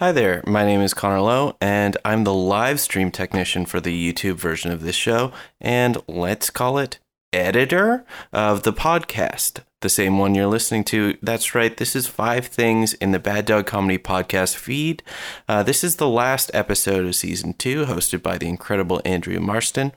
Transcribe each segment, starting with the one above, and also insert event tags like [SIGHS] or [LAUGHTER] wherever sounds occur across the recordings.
Hi there, my name is Connor Lowe, and I'm the live stream technician for the YouTube version of this show, and let's call it editor of the podcast, the same one you're listening to. That's right, this is Five Things in the Bad Dog Comedy Podcast feed. Uh, this is the last episode of season two, hosted by the incredible Andrea Marston.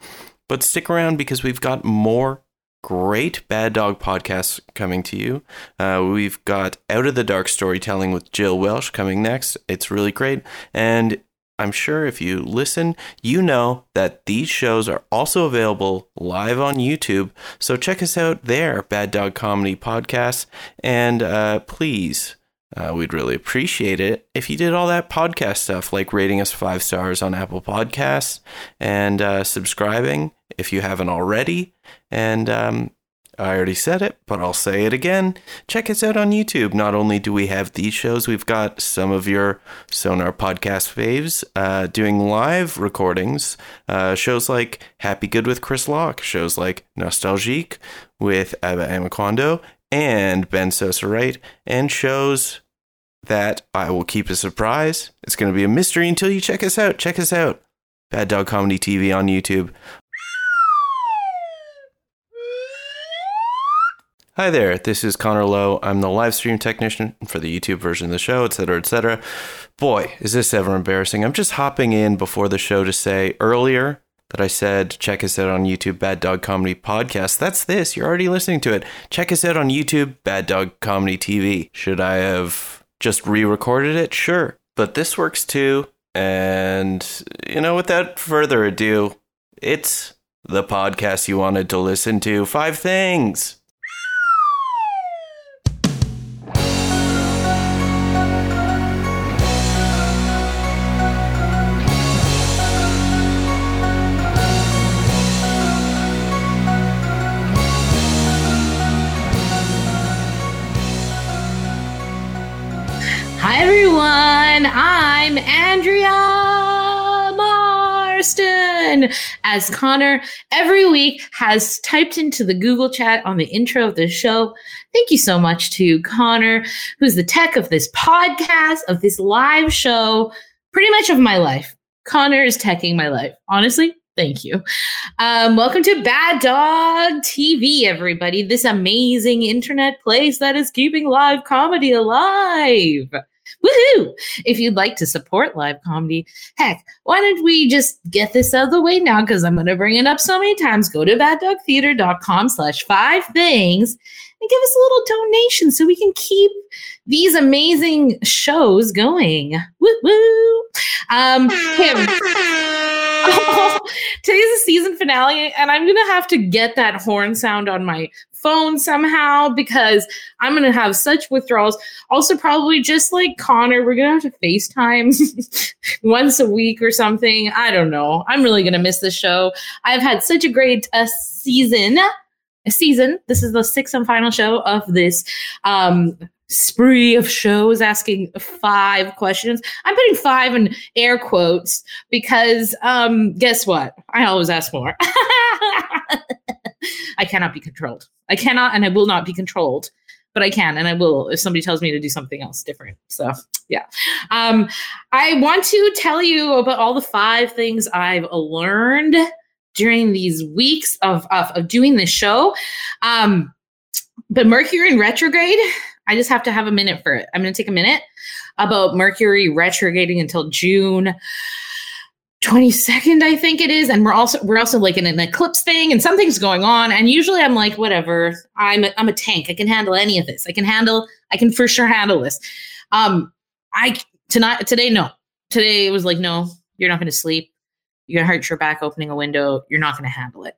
But stick around because we've got more great Bad Dog podcasts coming to you. Uh, we've got Out of the Dark Storytelling with Jill Welsh coming next. It's really great. And I'm sure if you listen, you know that these shows are also available live on YouTube. So check us out there, Bad Dog Comedy Podcasts. And uh, please, uh, we'd really appreciate it if you did all that podcast stuff, like rating us five stars on Apple Podcasts and uh, subscribing if you haven't already. And um, I already said it, but I'll say it again. Check us out on YouTube. Not only do we have these shows, we've got some of your Sonar podcast faves uh, doing live recordings. Uh, shows like Happy Good with Chris Locke, shows like Nostalgique with Abba Amaquando and Ben Sosa Wright, and shows that I will keep a surprise. It's going to be a mystery until you check us out. Check us out. Bad Dog Comedy TV on YouTube. Hi there, this is Connor Lowe. I'm the live stream technician for the YouTube version of the show, etc., etc. Boy, is this ever embarrassing. I'm just hopping in before the show to say earlier that I said check us out on YouTube, Bad Dog Comedy Podcast. That's this. You're already listening to it. Check us out on YouTube, Bad Dog Comedy TV. Should I have just re recorded it? Sure. But this works too. And, you know, without further ado, it's the podcast you wanted to listen to. Five things. As Connor every week has typed into the Google chat on the intro of the show, thank you so much to Connor, who's the tech of this podcast, of this live show, pretty much of my life. Connor is teching my life. Honestly, Thank you. Um, welcome to Bad Dog TV, everybody. This amazing internet place that is keeping live comedy alive. Woohoo! If you'd like to support live comedy, heck, why don't we just get this out of the way now? Because I'm going to bring it up so many times. Go to baddogtheater.com slash five things and give us a little donation so we can keep these amazing shows going. Woo! Um, Kim. [LAUGHS] today's the season finale, and I'm gonna have to get that horn sound on my phone somehow because I'm gonna have such withdrawals. Also, probably just like Connor, we're gonna have to FaceTime [LAUGHS] once a week or something. I don't know. I'm really gonna miss the show. I've had such a great uh, season. Season. This is the sixth and final show of this um, spree of shows asking five questions. I'm putting five in air quotes because um guess what? I always ask more. [LAUGHS] I cannot be controlled. I cannot and I will not be controlled. But I can and I will if somebody tells me to do something else different. So yeah. Um I want to tell you about all the five things I've learned during these weeks of, of, of doing this show. Um but Mercury in retrograde I just have to have a minute for it. I'm going to take a minute about Mercury retrograding until June 22nd, I think it is. And we're also we're also like in an eclipse thing and something's going on. And usually I'm like, whatever. I'm a, I'm a tank. I can handle any of this. I can handle, I can for sure handle this. Um, I tonight today, no. Today it was like, no, you're not gonna sleep. You're going to hurt your back opening a window. You're not going to handle it.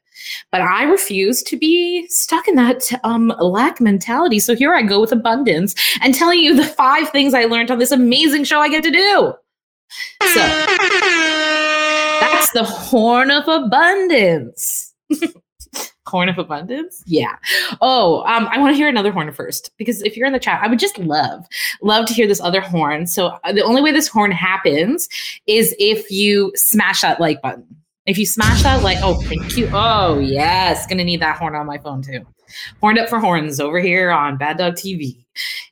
But I refuse to be stuck in that um, lack mentality. So here I go with abundance and telling you the five things I learned on this amazing show I get to do. So that's the horn of abundance. [LAUGHS] horn of abundance? Yeah. Oh um, i want to hear another horn first because if you're in the chat i would just love love to hear this other horn. So uh, the only way this horn happens is if you smash that like button. If you smash that like oh thank you. Oh yes gonna need that horn on my phone too. Horned up for horns over here on bad dog tv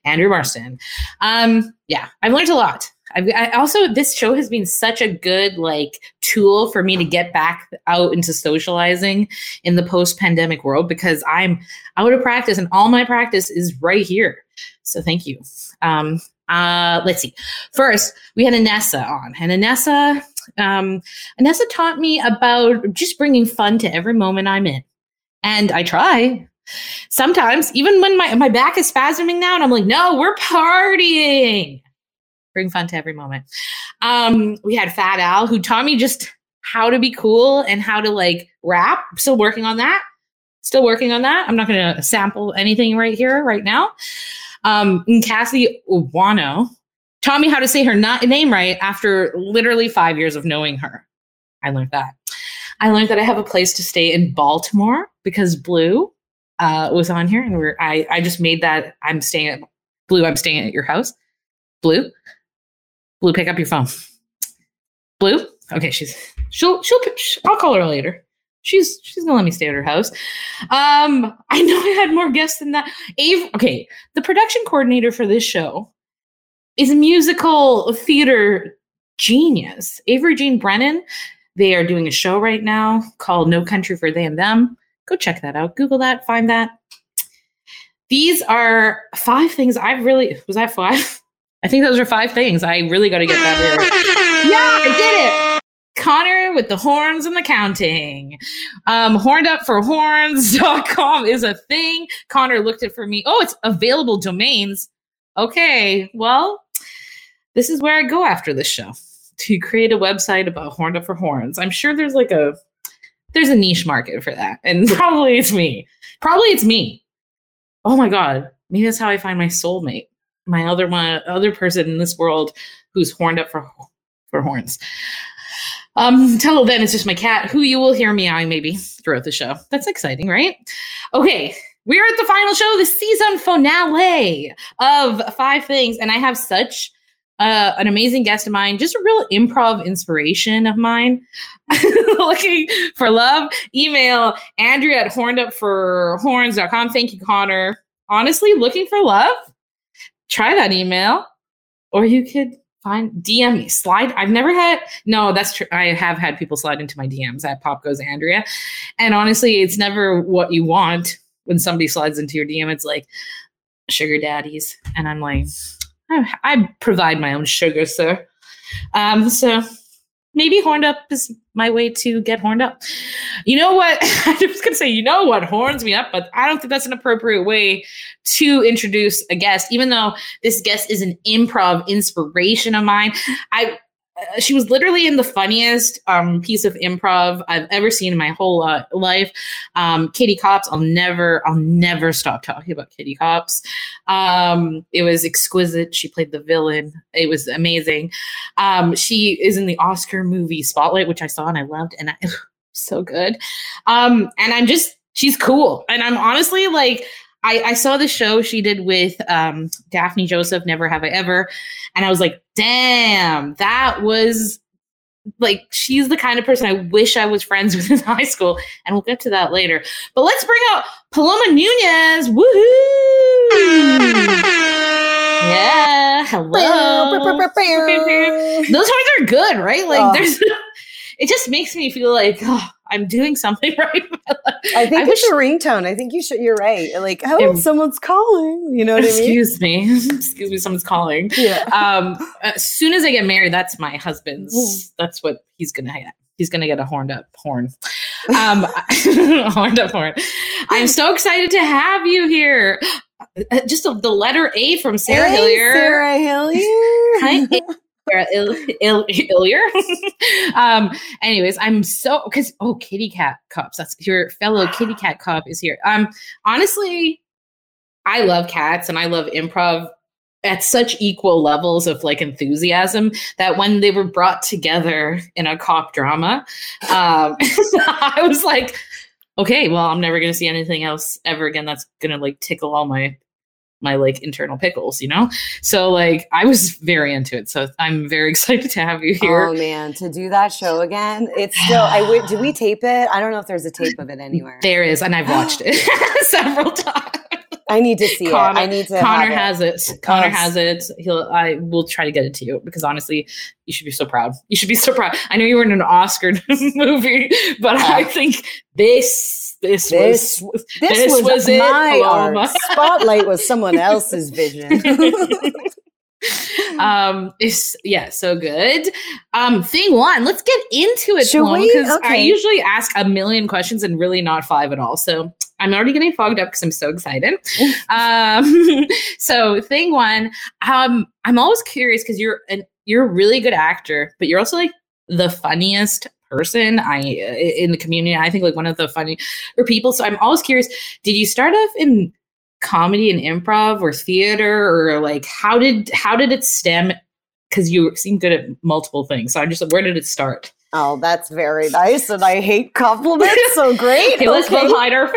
andrea marston. Um yeah i've learned a lot I've, I also this show has been such a good like tool for me to get back out into socializing in the post pandemic world because I'm out of practice and all my practice is right here. So thank you. Um, uh, let's see. First, we had Anessa on, and Anessa, um, Anessa taught me about just bringing fun to every moment I'm in, and I try. Sometimes, even when my my back is spasming now, and I'm like, no, we're partying bring fun to every moment. Um, we had Fat Al who taught me just how to be cool and how to like rap. Still working on that. Still working on that. I'm not going to sample anything right here, right now. Um, and Cassie Wano taught me how to say her not- name right after literally five years of knowing her. I learned that. I learned that I have a place to stay in Baltimore because Blue uh, was on here, and we're I I just made that I'm staying at Blue. I'm staying at your house, Blue. Blue, pick up your phone. Blue? Okay, she's she'll she'll I'll call her later. She's she's gonna let me stay at her house. Um, I know I had more guests than that. Ave, okay, the production coordinator for this show is a musical theater genius. Avery Jean Brennan. They are doing a show right now called No Country for They and Them. Go check that out. Google that, find that. These are five things I've really was that five? I think those are five things. I really got to get that. Yeah, I did it. Connor with the horns and the counting. Um, horned up for horns.com [LAUGHS] is a thing. Connor looked it for me. Oh, it's available domains. Okay, well, this is where I go after this show to create a website about horned up for horns. I'm sure there's like a there's a niche market for that, and [LAUGHS] probably it's me. Probably it's me. Oh my god, maybe that's how I find my soulmate my other one other person in this world who's horned up for for horns. Um, until then, it's just my cat, who you will hear meowing maybe throughout the show. That's exciting, right? Okay, we're at the final show, the season finale of Five Things, and I have such uh, an amazing guest of mine, just a real improv inspiration of mine. [LAUGHS] Looking for love, email Andrea at hornedupforhorns.com. Thank you, Connor. Honestly, looking for love? Try that email or you could find DM me, slide. I've never had, no, that's true. I have had people slide into my DMs at Pop Goes Andrea. And honestly, it's never what you want when somebody slides into your DM. It's like sugar daddies. And I'm like, I, provide my own sugar, sir. Um, so maybe horned up is my way to get horned up. You know what? [LAUGHS] I was going to say, you know what horns me up, but I don't think that's an appropriate way to introduce a guest, even though this guest is an improv inspiration of mine. I she was literally in the funniest um, piece of improv I've ever seen in my whole uh, life. Um, Katie Cops, I'll never, I'll never stop talking about Katie Cops. Um, it was exquisite. She played the villain. It was amazing. Um, she is in the Oscar movie Spotlight, which I saw and I loved, and I, [LAUGHS] so good. Um, and I'm just, she's cool, and I'm honestly like I, I saw the show she did with um, Daphne Joseph, Never Have I Ever, and I was like, damn, that was like she's the kind of person I wish I was friends [LAUGHS] with in high school, and we'll get to that later. But let's bring out Paloma Nunez. Woohoo! Yeah, hello. Those horns are good, right? Like, oh. there's. [LAUGHS] It just makes me feel like oh, I'm doing something [LAUGHS] right. [LAUGHS] I think I it's wish, a ringtone. I think you should. You're right. Like, oh, it, someone's calling. You know what excuse I mean? Excuse me. [LAUGHS] excuse me. Someone's calling. Yeah. Um. As soon as I get married, that's my husband's. Mm. That's what he's gonna get. He's gonna get a horned up horn. Um, [LAUGHS] horned up horn. I'm so excited to have you here. Uh, just a, the letter A from Sarah hey, Hillier. Sarah Hillier. Hi, Sarah Il- Il- Illier. [LAUGHS] um, anyways, I'm so because oh, Kitty Cat Cops. That's your fellow Kitty Cat Cop is here. Um, honestly, I love cats and I love improv at such equal levels of like enthusiasm that when they were brought together in a cop drama, um, [LAUGHS] I was like, okay, well, I'm never gonna see anything else ever again that's gonna like tickle all my my like internal pickles, you know? So like I was very into it. So I'm very [LAUGHS] excited to have you here. Oh man, to do that show again. It's [SIGHS] still I would did we tape it? I don't know if there's a tape of it anywhere. There is, and I've watched it [GASPS] [LAUGHS] several times. I need to see Connor, it. I need to Connor it. has it. Connor Yes. has it. He'll I will try to get it to you because honestly, you should be so proud. You should be so proud. I know you were in an Oscar [LAUGHS] movie, but I think this this, This was This, This was, was my Paloma. art. Spotlight was someone [LAUGHS] else's vision. [LAUGHS] um is yeah so good um thing one let's get into it because i usually ask a million questions and really not five at all so i'm already getting fogged up because i'm so excited [LAUGHS] um so thing one um i'm always curious because you're an you're a really good actor but you're also like the funniest person i in the community i think like one of the funny or people so i'm always curious did you start off in comedy and improv or theater or like how did how did it stem because you seem good at multiple things so i'm just like where did it start oh, that's very nice. And I hate compliments. So [LAUGHS] great. okay let's Okay. hide our [LAUGHS]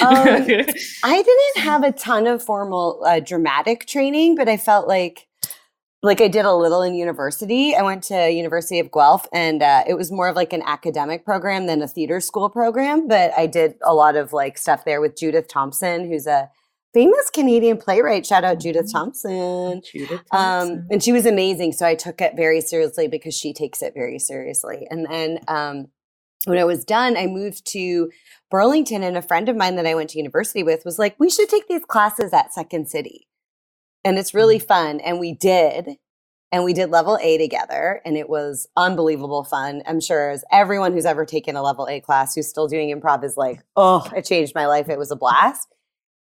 Um, faces I didn't have a ton of formal uh, dramatic training, but I felt like like I did a little in university. I went to University of Guelph, and uh, it was more of like an academic program than a theater school program. But I did a lot of like stuff there with Judith Thompson, who's a famous Canadian playwright. Shout out Judith Thompson. Judith Um, Thompson. and she was amazing. So I took it very seriously because she takes it very seriously. And then um, when I was done, I moved to Burlington, and a friend of mine that I went to university with was like, "We should take these classes at Second City." And it's really mm-hmm. fun. And we did. And we did level A together, and it was unbelievable fun. I'm sure as everyone who's ever taken a level A class who's still doing improv is like, oh, it changed my life. It was a blast.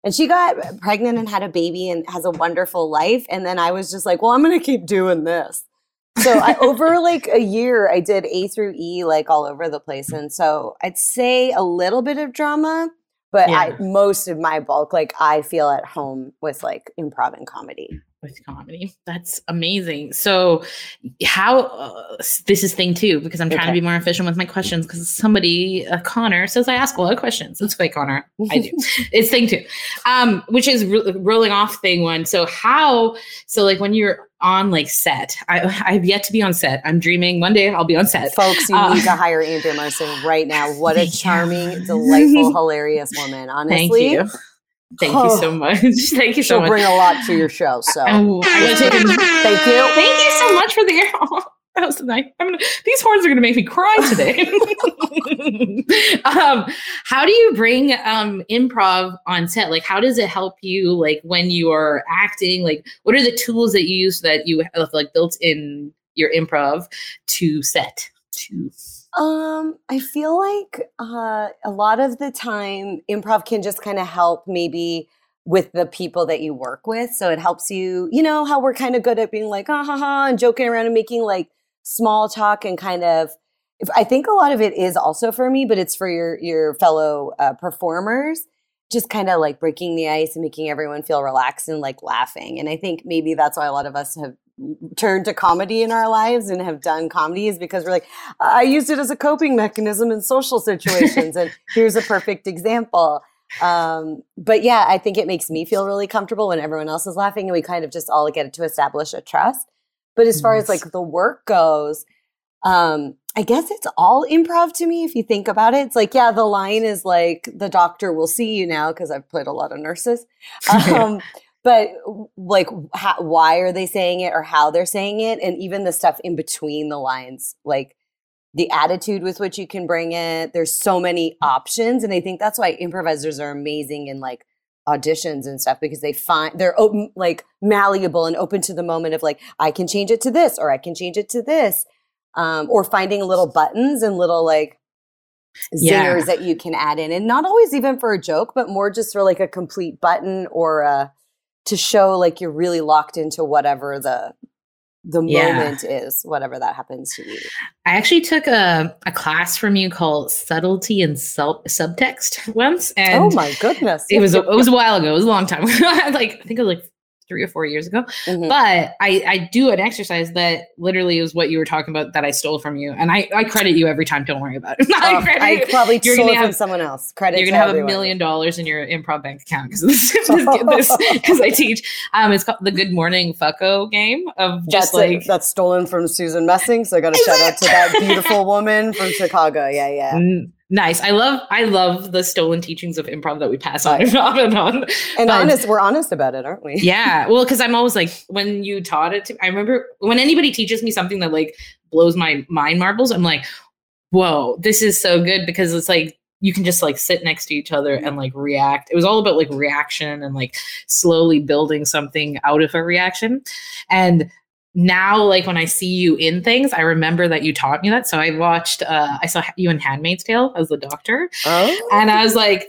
And she got pregnant and had a baby and has a wonderful life. And then I was just like, well, I'm going to keep doing this. So I, over like a year, I did A through E like all over the place. And so I'd say a little bit of drama, but Yeah. I, most of my bulk, like I feel at home with like improv and comedy. With comedy that's amazing. So how uh, this is thing two because i'm trying to be more efficient with my questions because somebody uh, connor says i ask a lot of questions. It's quite connor. I do. [LAUGHS] It's thing two. Um which is ro- rolling off thing one. So how so like when you're on like set i i've yet to be on set. I'm dreaming one day i'll be on set. Folks, you Uh, need to hire Andrea Marston right now. What a [LAUGHS] you. charming, delightful, hilarious woman. Honestly, thank you you so much [LAUGHS] thank you so she'll much bring a lot to your show. So Oh, I'm gonna take a- thank you. Thank you so much for the air. [LAUGHS] That was nice. I'm gonna, these horns are going to make me cry today. [LAUGHS] um, how do you bring um, improv on set? Like, how does it help you? Like when you are acting, like what are the tools that you use that you have like built in your improv to set? To Um, I feel like uh, a lot of the time, improv can just kind of help maybe with the people that you work with. So it helps you, you know, how we're kind of good at being like, ah, ha, ha, and joking around and making like small talk and kind of. I think a lot of it is also for me, but it's for your your fellow uh, performers. Just kind of like breaking the ice and making everyone feel relaxed and like laughing. And I think maybe that's why a lot of us have turned to comedy in our lives and have done comedy is because we're like, I used it as a coping mechanism in social situations. and [LAUGHS] here's a perfect example. Um, but yeah, I think it makes me feel really comfortable when everyone else is laughing and we kind of just all get to establish a trust. But as far as like the work goes, um, I guess it's all improv to me if you think about it. It's like, yeah, the line is like, the doctor will see you now because I've played a lot of nurses. [LAUGHS] Um, but like, how, why are they saying it or how they're saying it? And even the stuff in between the lines, like the attitude with which you can bring it. There's so many options. And I think that's why improvisers are amazing in like auditions and stuff because they find they're open, like malleable and open to the moment of like, I can change it to this or I can change it to this. Um, or finding little buttons and little like Yeah. zingers that you can add in. And not always even for a joke, but more just for like a complete button or uh to show like you're really locked into whatever the the Yeah. moment is, whatever that happens to you I actually took a, a class from you called Subtlety and Sub- Subtext [LAUGHS] once. Oh and oh my goodness. it was a, it was a while ago. It was a long time. [LAUGHS] [LAUGHS] like I think it was like three or four years ago. Mhm. But I, I do an exercise that literally is what you were talking about that I stole from you, and I, I credit you every time. Don't worry about it. [LAUGHS] I Oh, I you. probably You're stole gonna it from have- someone else. Credit You're gonna have everyone. a million dollars in your improv bank account because because [LAUGHS] [LAUGHS] I teach. Um, it's called the Good Morning Fucko game of just That's like it. that's stolen from Susan Messing. So I got to shout out to that beautiful woman from Chicago. Yeah, yeah. N- Nice. I love I love the stolen teachings of improv that we pass on and on and on. And But- honest, we're honest about it, aren't we? [LAUGHS] Yeah. Well, because I'm always like, when you taught it to I remember when anybody teaches me something that like blows my mind marbles, I'm like, whoa, this is so good because it's like you can just like sit next to each other and like react. It was all about like reaction and like slowly building something out of a reaction. And now like when I see you in things, I remember that you taught me that. So I watched uh I saw you in Handmaid's Tale as the doctor. Oh. And I was like,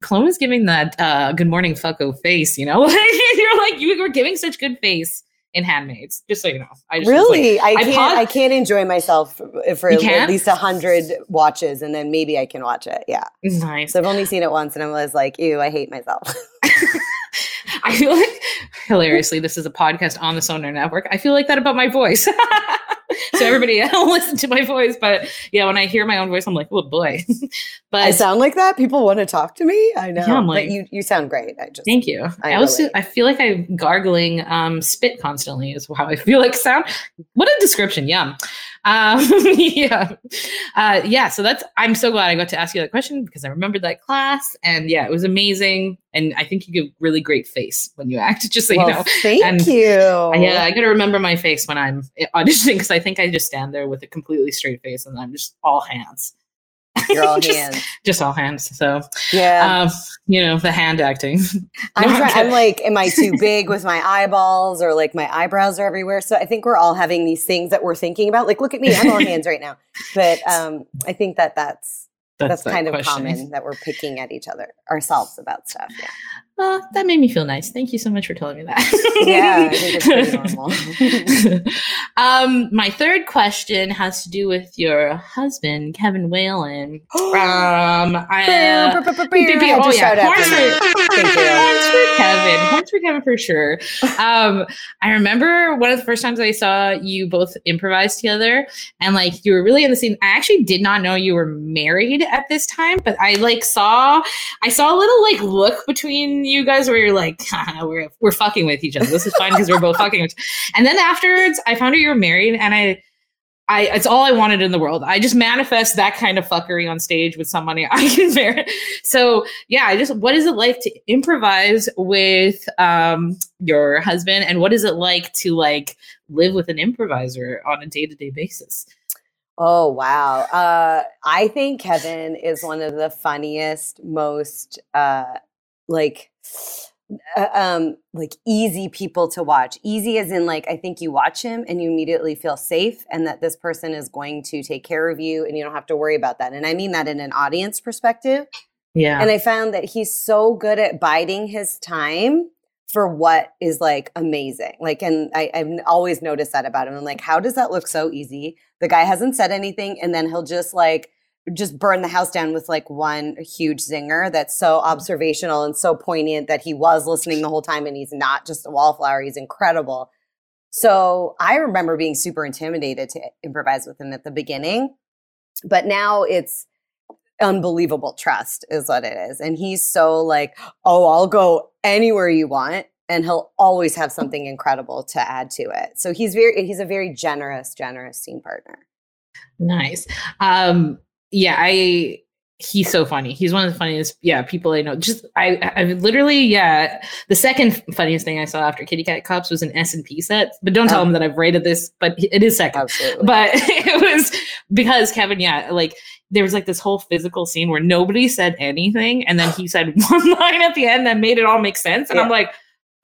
Clone is giving that uh, good morning fucko face, you know? [LAUGHS] You're like, you were giving such good face in Handmaids, just so you know. I just was like- Really? I I can't. paused- I can't enjoy myself for at least a hundred watches, and then maybe I can watch it. Yeah. nice. So I've only seen it once, and I was like, "Ew, I hate myself." [LAUGHS] I feel like, hilariously, this is a podcast on the Sonar Network. I feel like that about my voice. [LAUGHS] so everybody [LAUGHS] listen to my voice. But yeah, when I hear my own voice, I'm like, oh boy. [LAUGHS] but I sound like that. People want to talk to me. I know, Yeah, I'm like- but you you sound great. I just Thank you. I I, also. I feel like I'm gargling um, spit constantly is how I feel like sound. What a description. Yum. Um, [LAUGHS] yeah. Uh, yeah. So that's I'm so glad I got to ask you that question because I remembered that class and yeah, it was amazing. And I think you give really great face when you act, [LAUGHS] just so well, you know. thank And- you. Yeah, I gotta remember my face when I'm [LAUGHS] auditioning because I think I just stand there with a completely straight face and I'm just all hands. [LAUGHS] You're all just, hands. Just all hands. So, Yeah, um, you know, the hand acting. [LAUGHS] I'm, try- I'm like, am I too [LAUGHS] big with my eyeballs, or like my eyebrows are everywhere? So I think we're all having these things that we're thinking about. Like, look at me, I'm all hands right now. But um, I think that that's that's, that kind of question. common that we're picking at each other ourselves about stuff. Yeah, Well, that made me feel nice. Thank you so much for telling me that. yeah, I think it's pretty [LAUGHS] normal. [LAUGHS] um, my third question has to do with your husband, Kevin Whalen. [GASPS] Um, I, uh, oh yeah, shout out horns for. Thank you. [LAUGHS] horns for Kevin. Horns for Kevin for sure. Um, I remember one of the first times I saw you both improvise together, and like you were really in the scene. I actually did not know you were married at this time, but I like saw, I saw a little like look between you guys where you're like, [LAUGHS] we're we're fucking with each other. This is fine because we're both fucking. And then afterwards, I found out you were married, and I. I, it's all I wanted in the world. I just manifest that kind of fuckery on stage with somebody [LAUGHS] I can bear. So yeah, I just what is it like to improvise with um, your husband, and what is it like to like live with an improviser on a day to day basis? Oh wow. Uh I think Kevin is one of the funniest, most uh like uh, um like easy people to watch. Easy as in like I think you watch him and you immediately feel safe and that this person is going to take care of you and you don't have to worry about that. And I mean that in an audience perspective. Yeah, And I found that he's so good at biding his time for what is like amazing. Like, and I, I've always noticed that about him. I'm like, how does that look so easy? The guy hasn't said anything, and then he'll just like just burn the house down with like one huge zinger that's so observational and so poignant that he was listening the whole time and he's not just a wallflower. He's incredible. So I remember being super intimidated to improvise with him at the beginning, but now it's unbelievable trust is what it is. And he's so like, oh, I'll go anywhere you want. And he'll always have something incredible to add to it. So he's very, he's a very generous, generous scene partner. nice. Um, yeah, I he's so funny. He's one of the funniest, yeah, people I know. Just I, I literally, yeah. The second funniest thing I saw after Kitty Cat Cops was an S and P set, but don't tell Oh. him that I've rated this, but it is second. Absolutely. but [LAUGHS] it was because Kevin, yeah, like there was like this whole physical scene where nobody said anything, and then he said [LAUGHS] one line at the end that made it all make sense, and I'm like,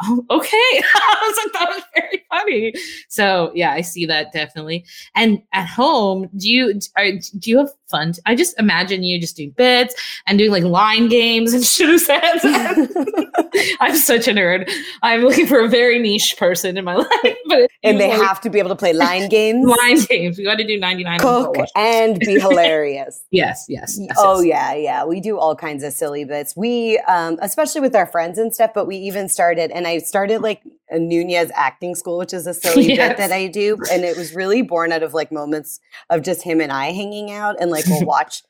oh, okay. [LAUGHS] I was like, that was very funny. So yeah, I see that definitely. And at home, do you are, do you have fun? I just imagine you just doing bits and doing like line games and [LAUGHS] shit sets. [LAUGHS] I'm such a nerd. I'm looking for a very niche person in my [LAUGHS] life, but and they have to be able to play line games. line games. We got to do 99. Cook and be hilarious. yes, yes, yes. Oh yes. yeah, yeah. We do all kinds of silly bits. We, um, especially with our friends and stuff. But we even started, and I started like a Nunez acting school, which is a [LAUGHS] silly yes. bit that I do, and it was really born out of like moments of just him and I hanging out, and like we'll [LAUGHS] watch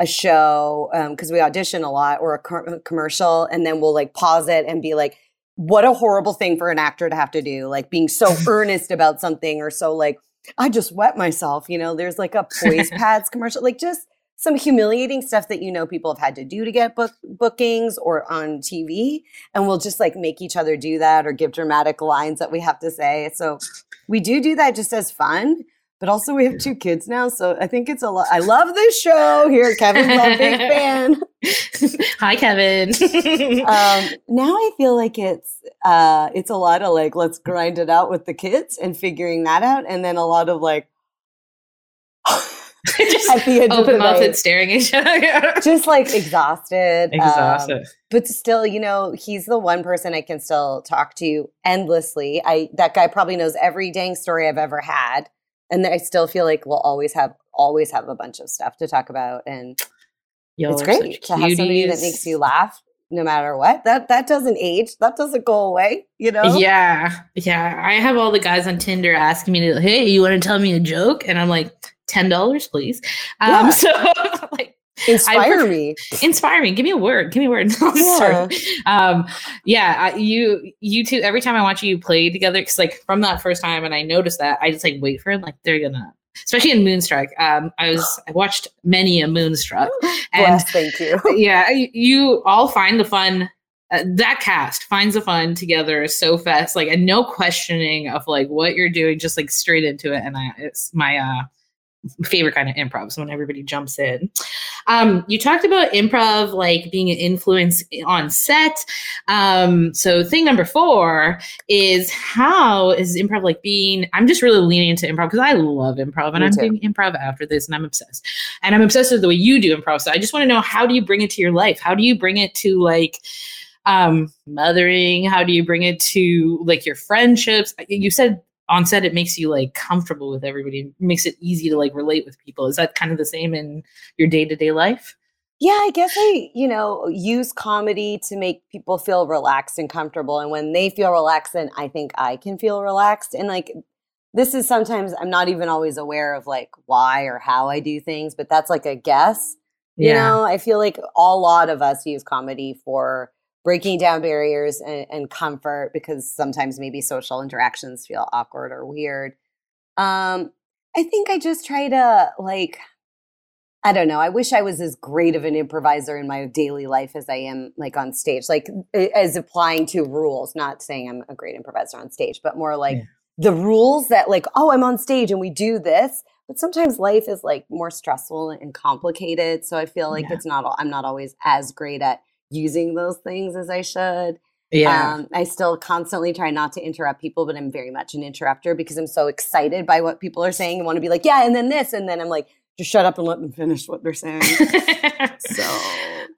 a show because um, we audition a lot or a, co- a commercial, and then we'll like pause it and be like, "What a horrible thing for an actor to have to do!" Like being so [LAUGHS] earnest about something or so like. I just wet myself, you know. There's like a poise pads commercial, like just some humiliating stuff that you know people have had to do to get book bookings or on TV, and we'll just like make each other do that or give dramatic lines that we have to say. So we do do that just as fun. But also, we have two kids now, so I think it's a lot. I love this show here. Kevin's a big fan. [LAUGHS] Hi, Kevin. [LAUGHS] um, now I feel like it's uh, it's a lot of like let's grind it out with the kids and figuring that out, and then a lot of like [LAUGHS] just at the end open mouth and staring at each other. [LAUGHS] just like exhausted. Exhausted. Um, but still, you know, he's the one person I can still talk to endlessly. I that guy probably knows every dang story I've ever had. And I still feel like we'll always have always have a bunch of stuff to talk about. And Yo, it's great to have somebody that makes you laugh no matter what. That that doesn't age. That doesn't go away, you know? Yeah. Yeah. I have all the guys on Tinder asking me to, hey, you want to tell me a joke? And I'm like, ten dollars, please. Um, yeah. So [LAUGHS] like. Inspire me. Inspire me. Give me a word. Give me a word. [LAUGHS] yeah. Um, yeah. I, you, you two. Every time I watch you play together, because like from that first time, and I noticed that, I just like wait for it. Like they're gonna especially in Moonstruck. Um, I was [GASPS] I watched many a Moonstruck, [GASPS] and Bless, thank you. [LAUGHS] Yeah, you all find the fun. Uh, that cast finds the fun together so fast, like and no questioning of like what you're doing, just like straight into it. And I, it's my uh favorite kind of improv is when everybody jumps in. Um, you talked about improv like being an influence on set. Um, so thing number four is how is improv like being? I'm just really leaning into improv because I love improv and Me I'm too. doing improv after this and I'm obsessed. And I'm obsessed with the way you do improv. So I just want to know how do you bring it to your life? How do you bring it to like um mothering how do you bring it to like your friendships you said on set it makes you like comfortable with everybody it makes it easy to like relate with people. Is that kind of the same in your day-to-day life? Yeah i guess i you know use comedy to make people feel relaxed and comfortable and when they feel relaxed then i think i can feel relaxed and like this is sometimes i'm not even always aware of like why or how i do things but that's like a guess you yeah. know? I feel like a lot of us use comedy for breaking down barriers and, and, comfort because sometimes maybe social interactions feel awkward or weird. Um, I think I just try to like, I don't know. I wish I was as great of an improviser in my daily life as I am like on stage, like as applying to rules, not saying I'm a great improviser on stage, but more like yeah. the rules that like, oh, I'm on stage and we do this. But sometimes life is like more stressful and complicated. So I feel like yeah. it's not, I'm not always as great at using those things as I should. Yeah. Um, I still constantly try not to interrupt people, but I'm very much an interrupter because I'm so excited by what people are saying and want to be like, yeah, and then this. And then I'm like, just shut up and let them finish what they're saying. [LAUGHS] so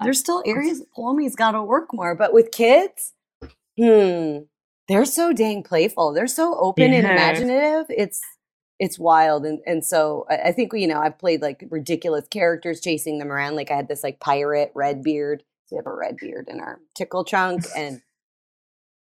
there's still areas Palomi's got to work more. But with kids, hmm, they're so dang playful. They're so open yeah. and imaginative. It's it's wild and and so I, think you know I've played like ridiculous characters chasing them around. Like I had this like pirate red have a red beard in our tickle trunk and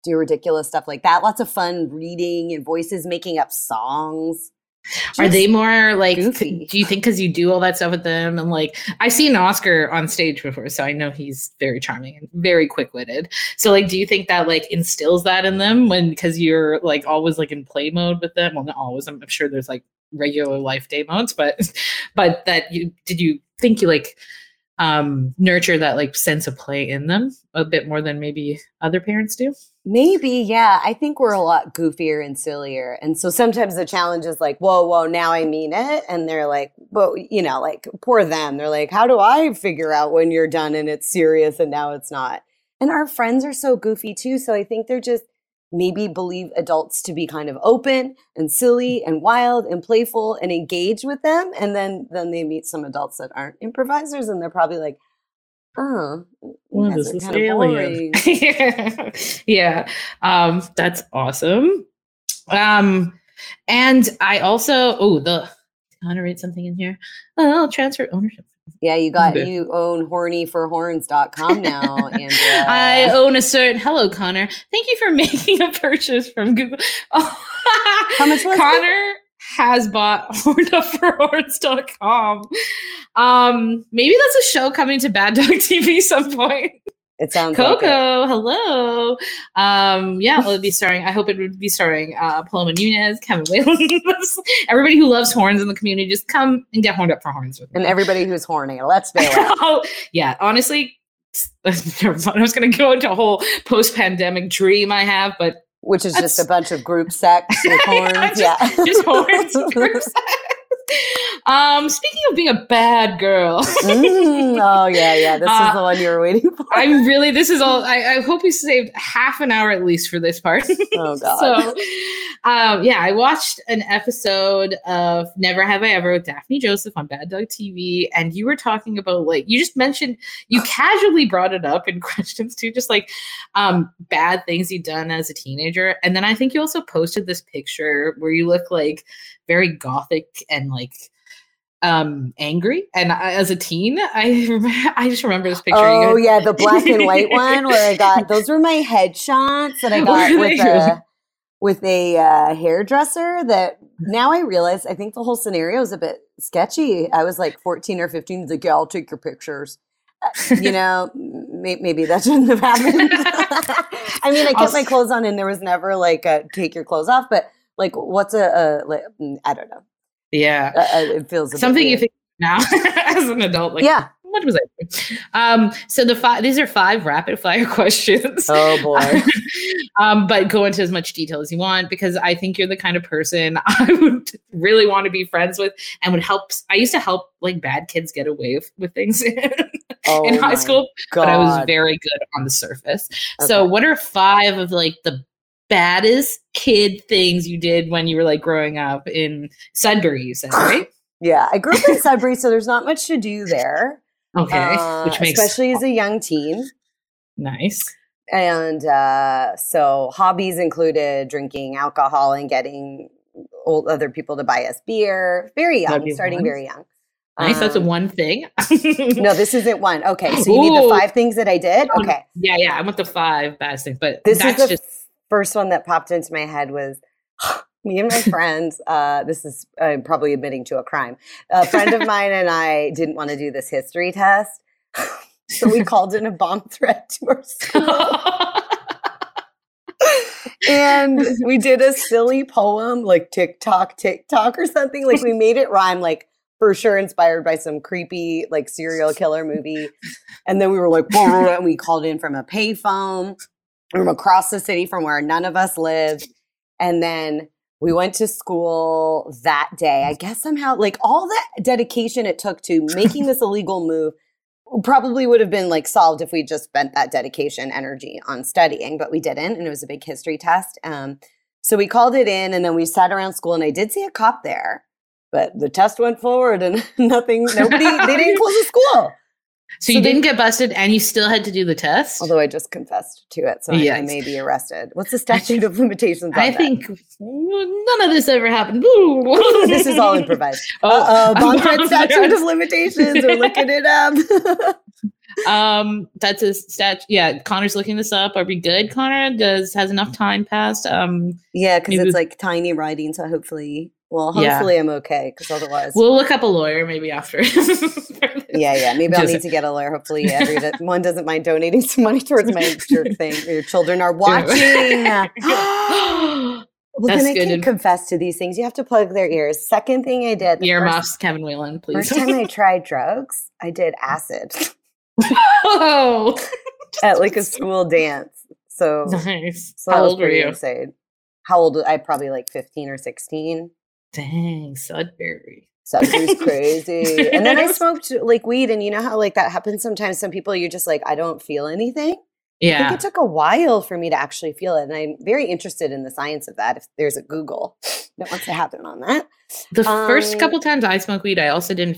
do ridiculous stuff like that. Lots of fun reading and voices, making up songs. Just Are they more like? Goofy. Do you think because you do all that stuff with them and like I've seen Oscar on stage before, so I know he's very charming and very quick witted. So like, do you think that like instills that in them when because you're like always like in play mode with them? Well, not always. I'm sure there's like regular life day modes, but [LAUGHS] but that you did you think you like um, nurture that like sense of play in them a bit more than maybe other parents do. Maybe, yeah. I think we're a lot goofier and sillier. And so sometimes the challenge is like, whoa, whoa, now I mean it. And they're like, well, you know, like poor them. They're like, how do I figure out when you're done and it's serious and now it's not? And our friends are so goofy too. So I think they're just, maybe believe adults to be kind of open and silly and wild and playful and engage with them and then then they meet some adults that aren't improvisers and they're probably like oh Well, this is alien. boring." [LAUGHS] yeah. Um, that's awesome. Um, and I also oh the I want to read something in here. Oh, transfer ownership. Yeah you got Okay. you own hornyforhorns.com now [LAUGHS] andrea I own a certain hello Connor. Thank you for [LAUGHS] making a purchase from Google. Oh, How much was it? Connor has bought hornupforhorns.com. Um, maybe that's a show coming to Bad Dog TV some point. [LAUGHS] it sounds like it. Coco, hello. Um, yeah, well, it'd be starring. I hope it would be starring uh, Paloma Nunez, Kevin Whalen, [LAUGHS] everybody who loves horns in the community. Just come and get horned up for horns with me. and everybody who's horny let's it [LAUGHS] oh, yeah, honestly, [LAUGHS] I was going to go into a whole post-pandemic dream I have, but which is just a bunch of group sex with horns just, yeah just horns. Um, speaking of being a bad girl, [LAUGHS] Mm, oh yeah yeah this Uh, is the one you were waiting for I'm really. This is all. I, I hope we saved half an hour at least for this part. [LAUGHS] oh [LAUGHS] god So, um, yeah, I watched an episode of Never Have I Ever with Daphne Joseph on Bad Dog TV, and you were talking about like you just mentioned you casually brought it up in questions too, just like um, bad things you've done as a teenager, and then I think you also posted this picture where you look like very gothic and like um angry and I, as a teen i [LAUGHS] i just remember this picture Oh yeah, the black and white [LAUGHS] one where I got those were my headshots that I got with a with a uh, hairdresser. That now I realize I think the whole scenario is a bit sketchy. I was like fourteen or fifteen. He's like, "Yeah, I'll take your pictures." Uh, you know, may- maybe that [LAUGHS] shouldn't have happened. I mean, I I'll my clothes on, and there was never like a take your clothes off. But like, what's a, a like, mm, I don't know. Yeah Uh, uh, it feels something you think now [LAUGHS] as an adult like yeah. what was I? Um, so the five these are five rapid fire [LAUGHS] questions. Oh boy. [LAUGHS] um, but go into as much detail as you want because I think you're the kind of person I would really want to be friends with and would help. I used to help like bad kids get away with, with things in Oh high my school, but I was very good on the surface. So, what are five of like the baddest kid things you did when you were like growing up in Sudbury? You said right? [LAUGHS] Yeah, I grew up in Sudbury, so there's not much to do there. Okay, Uh, which makes especially as a young teen. nice. And uh, so hobbies included drinking alcohol and getting old other people to buy us beer. Very young, starting very young. Nice. That's a Um, one thing. [LAUGHS] No, this isn't one. Okay, so you need the five things that I did. Um, Okay, Yeah, yeah. I want the five baddest things, but this that's is the just first one that popped into my head was [GASPS] me and my friends. Uh, this is uh, probably admitting to a crime. A friend of mine and I didn't want to do this history test, [LAUGHS] so we called in a bomb threat to our school. and we did a silly poem like TikTok, TikTok or something. Like we made it rhyme, like for sure inspired by some creepy like serial killer movie. And then we were like, [LAUGHS] and we called in from a payphone from across the city from where none of us lived. And then we went to school that day. I guess somehow, like all the dedication it took to making this illegal move probably would have been like solved if we just spent that dedication energy on studying, but we didn't. And it was a big history test. Um, so we called it in and then we sat around school and I did see a cop there, but the test went forward and [LAUGHS] nothing, nobody, they didn't close the school. So you they- didn't get busted, and you still had to do the test. Although I just confessed to it, so I, I may be arrested. What's the statute of limitations? On I that? think none of this ever happened. [LAUGHS] this is all improvised. [LAUGHS] Oh, Uh [LAUGHS] I'm bomb not threat statute of limitations. We're looking it up. Um, that's a stat. Yeah, Connor's looking this up. Are we good, Connor? Does has enough time passed? Um, yeah, because it's like tiny writing, so hopefully, well, Yeah. hopefully I'm okay. Because otherwise, we'll look up a lawyer maybe after. Yeah, yeah, maybe I'll need to get a lawyer. Hopefully, everyone [LAUGHS] doesn't mind donating some money towards my jerk thing. Your children are watching. [LAUGHS] well, That's then I good can't confess to these things. You have to plug their ears. Second thing I did, the first, Earmuffs, Kevin Whelan, please. first time I [LAUGHS] tried drugs, I did acid oh, at like a school dance. So, nice. so How old were you? insane. How old? I probably like fifteen or sixteen. Dang, Sudbury. Sudbury's [LAUGHS] crazy. And then I smoked like weed, and you know how like that happens sometimes. Some people you're just like, I don't feel anything. Yeah. I think it took a while for me to actually feel it. And I'm very interested in the science of that. If there's a Google that wants to happen on that. The first Um, couple times I smoked weed, I also didn't,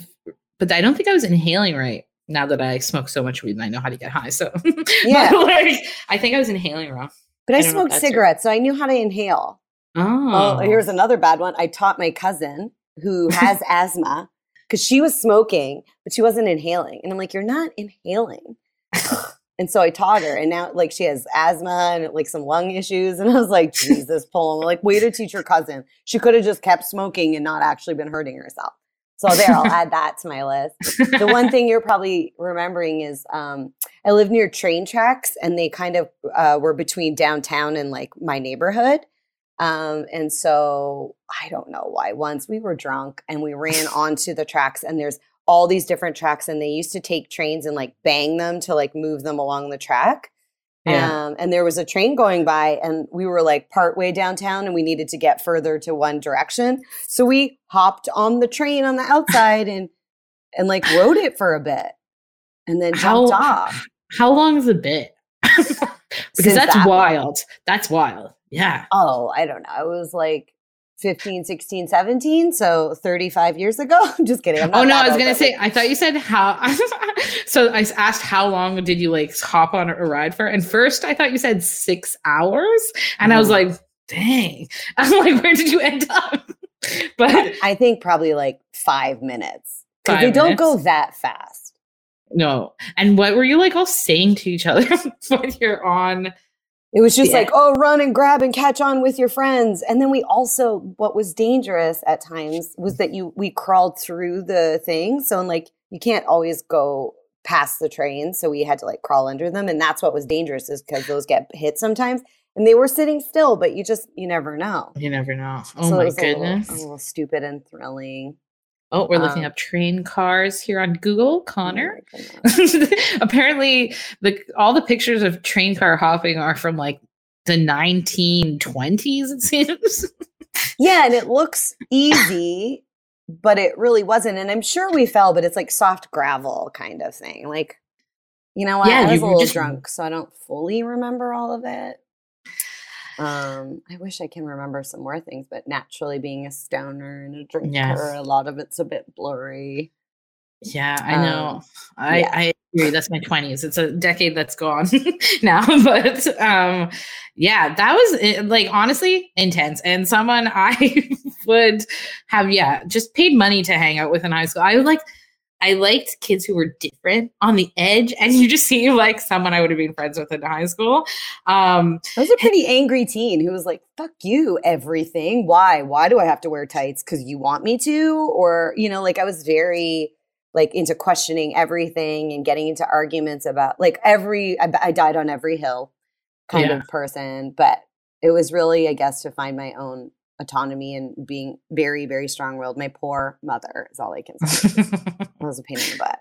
but I don't think I was inhaling right. Now that I smoke so much weed and I know how to get high, so [LAUGHS] Yeah. Like I think I was inhaling wrong. But I, I don't know if smoked cigarettes, so I knew how to inhale. Oh, Oh, here's another bad one. I taught my cousin who [LAUGHS] has asthma because she was smoking, but she wasn't inhaling. And I'm like, you're not inhaling. [LAUGHS] and so I taught her, and now like she has asthma and like some lung issues. And I was like, [LAUGHS] Jesus, Paul. I'm like, way to teach your cousin. She could have just kept smoking and not actually been hurting herself. So there, I'll add that to my list. The one thing you're probably remembering is um, I live near train tracks, and they kind of uh, were between downtown and like my neighborhood. Um, and so I don't know why. Once we were drunk and we ran [LAUGHS] onto the tracks, and there's all these different tracks, and they used to take trains and like bang them to like move them along the track. yeah. Um, and there was a train going by, and we were like partway downtown, and we needed to get further to one direction. So we hopped on the train on the outside and and like rode it for a bit, and then How- jumped off. How long is a bit? [LAUGHS] because Since that's that wild. That's wild. Yeah. Oh, I don't know. I was like 15, 16, 17. So 35 years ago. [LAUGHS] Just kidding. I'm Oh no, I was gonna say. I thought you said how. [LAUGHS] so I asked how long did you like hop on a ride for? And first, I thought you said six hours, and I was mm-hmm. like, "Dang!" [LAUGHS] I'm like, "Where did you end up?" But I think probably like five minutes. Five they don't go that fast. no. And what were you like all saying to each other when you're on? It was just Yeah. like, oh, run and grab and catch on with your friends. And then we also, what was dangerous at times was that you we crawled through the thing. So like you can't always go past the train. So we had to like crawl under them. And that's what was dangerous is because those get hit sometimes. And they were sitting still, but you just you never know. You never know. Oh So my was a little- goodness. A little, stupid and thrilling. Oh, we're looking um, up train cars here on Google, Oh Connor. [LAUGHS] goodness. Apparently, the all the pictures of train car hopping are from like the 1920s. It seems. Yeah, and it looks easy, but it really wasn't. And I'm sure we fell, but it's like soft gravel kind of thing. Like, you know what? Yeah, I was a little just- drunk, so I don't fully remember all of it. Um, I wish I can remember some more things, but naturally being a stoner and a drinker, Yes. a lot of it's a bit blurry. Yeah, I know. Um, I, yeah. I agree. That's my 20s. It's a decade that's gone [LAUGHS] now. But um, yeah, that was eh, like honestly intense. And someone [LAUGHS] I would have, yeah, just paid money to hang out with in high school. I would like, I liked kids who were different on the edge. And you just seem like someone I would have been friends with in high school. Um, I was a pretty angry teen who was like, fuck you, everything. Why? Why do I have to wear tights? Because you want me to? Or, you know, like I was very like into questioning everything and getting into arguments about like every, I, I died on every hill kind Yeah. of person. But it was really, I guess, to find my own autonomy and being very, very strong willed. My poor mother is all I can say. [LAUGHS] It was a pain in the butt.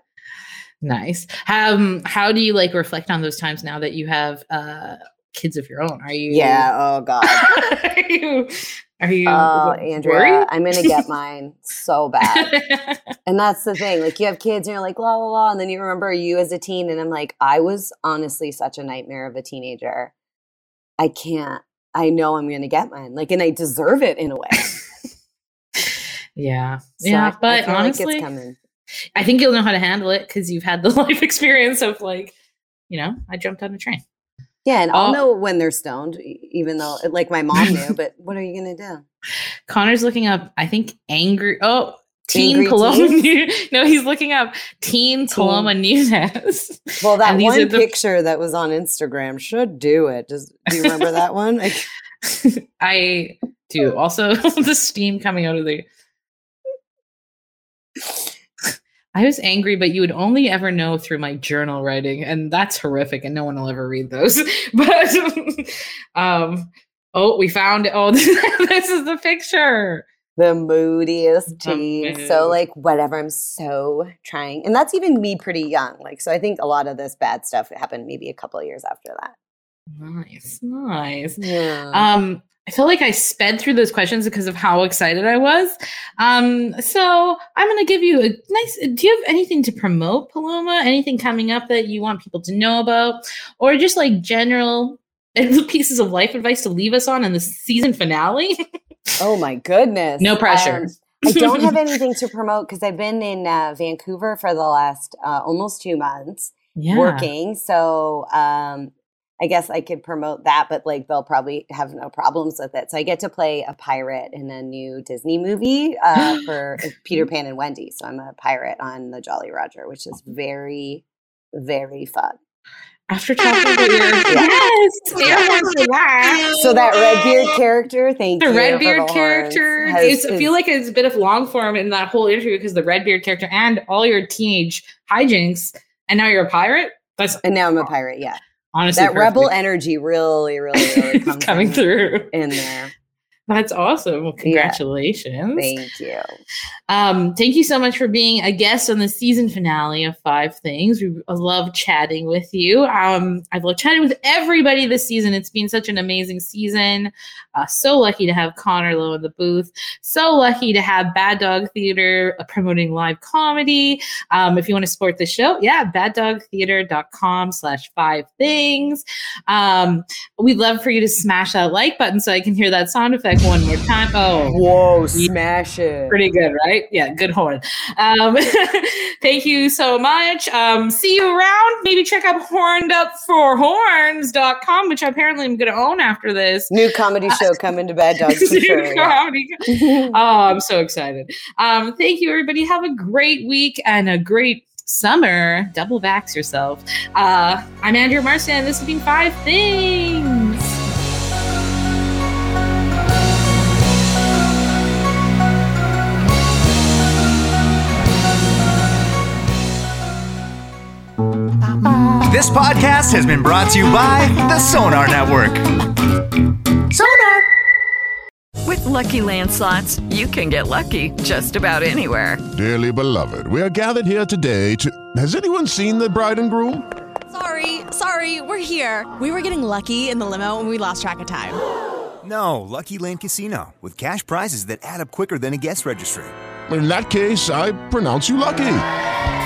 nice. Um, how do you like reflect on those times now that you have uh kids of your own? Are you Yeah. Oh, God. [LAUGHS] are you are you Oh, Andrea, worried? I'm going to get mine so bad. And that's the thing. Like you have kids and you're like, la la la. And then you remember you as a teen. And I'm like, I was honestly such a nightmare of a teenager. I can't. I know I'm gonna get mine. Like, and I deserve it in a way. [LAUGHS] yeah. So yeah, I- I but like it's honestly, coming. I think you'll know how to handle it because you've had the [LAUGHS] life experience of like, you know, I jumped on a train. Yeah, and I'll Oh. know when they're stoned, even though like my mom knew. [LAUGHS] But what are you gonna do? Connor's looking up, I think, angry. Oh, Teen Paloma. [LAUGHS] No, he's looking up Teen Paloma Nunez. [LAUGHS] Well, that And these are one the- picture that was on Instagram should do it. Does do you remember that one? [LAUGHS] Like, I do. Also, the steam coming out of the. I was angry, but you would only ever know through my journal writing, and that's horrific, and no one will ever read those. But um, oh, we found it. oh, this is the picture. The moodiest teen. So like whatever, I'm so trying. And that's even me pretty young. Like so I think a lot of this bad stuff happened maybe a couple of years after that. Nice, nice. Yeah. Um, I feel like I sped through those questions because of how excited I was. Um, so I'm going to give you a nice. Do you have anything to promote, Paloma? Anything coming up that you want people to know about, or just like general [LAUGHS] pieces of life advice to leave us on in the season finale? [LAUGHS] oh my goodness! No pressure. Um, I [LAUGHS] don't have anything to promote because I've been in uh, Vancouver for the last uh, almost two months yeah. working. So um, I guess I could promote that, but like they'll probably have no problems with it. So I get to play a pirate in a new Disney movie uh, [GASPS] for Peter Pan and Wendy. So I'm a pirate on the Jolly Roger, which is very, very fun. After talking about your yes, [LAUGHS] that. so that Redbeard oh. character, thank you. the you. Redbeard character. Has, I feel like it's a bit of long form in that whole interview because the Redbeard character and all your teenage hijinks, and now you're a pirate. That's and now I'm a pirate. Yeah, honestly, that perfect. rebel energy really, really, really [LAUGHS] comes coming in, through in there. That's awesome. Well, congratulations. Yeah. Thank you. Um, thank you so much for being a guest on the season finale of Five Things. We love chatting with you. Um, I've loved chatting with everybody this season. It's been such an amazing season. Uh, so lucky to have Connor Lowe in the booth. So lucky to have Bad Dog Theater uh, promoting live comedy. Um, if you want to support the show, yeah, baddogtheater.com slash five things. Um, we'd love for you to smash that like button so I can hear that sound effect one more time. Oh, whoa, smash it. Pretty good, right? Yeah, good horn. Um, [LAUGHS] thank you so much. Um, see you around. Maybe check out hornedupforhorns.com, which I apparently I'm going to own after this. New comedy show coming to Bad Dogs. [LAUGHS] Sure, yeah. [LAUGHS] oh, I'm so excited. Um, thank you, everybody. Have a great week and a great summer. Double vax yourself. Uh, I'm Andrea Marston. This has been Five Things. This podcast has been brought to you by the Sonar Network. Sonar! With LuckyLand Slots, you can get lucky just about anywhere. Dearly beloved, we are gathered here today to. Has anyone seen the bride and groom? Sorry, sorry, we're here. We were getting lucky in the limo and we lost track of time. No, Lucky Land Casino, with cash prizes that add up quicker than a guest registry. In that case, I pronounce you lucky.